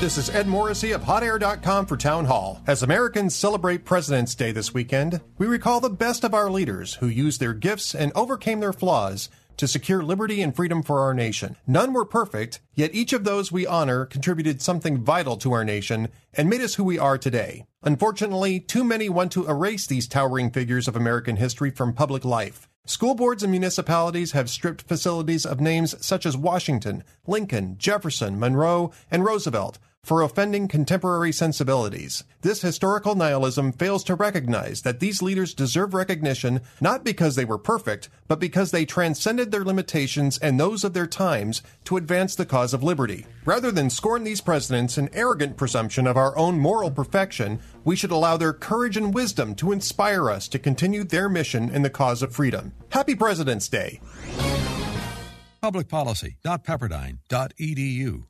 This is Ed Morrissey of HotAir.com for Town Hall. As Americans celebrate President's Day this weekend, we recall the best of our leaders who used their gifts and overcame their flaws to secure liberty and freedom for our nation. None were perfect, yet each of those we honor contributed something vital to our nation and made us who we are today. Unfortunately, too many want to erase these towering figures of American history from public life. School boards and municipalities have stripped facilities of names such as Washington, Lincoln, Jefferson, Monroe, and Roosevelt for offending contemporary sensibilities. This historical nihilism fails to recognize that these leaders deserve recognition not because they were perfect, but because they transcended their limitations and those of their times to advance the cause of liberty. Rather than scorn these presidents in arrogant presumption of our own moral perfection, we should allow their courage and wisdom to inspire us to continue their mission in the cause of freedom. Happy President's Day! Publicpolicy.pepperdine.edu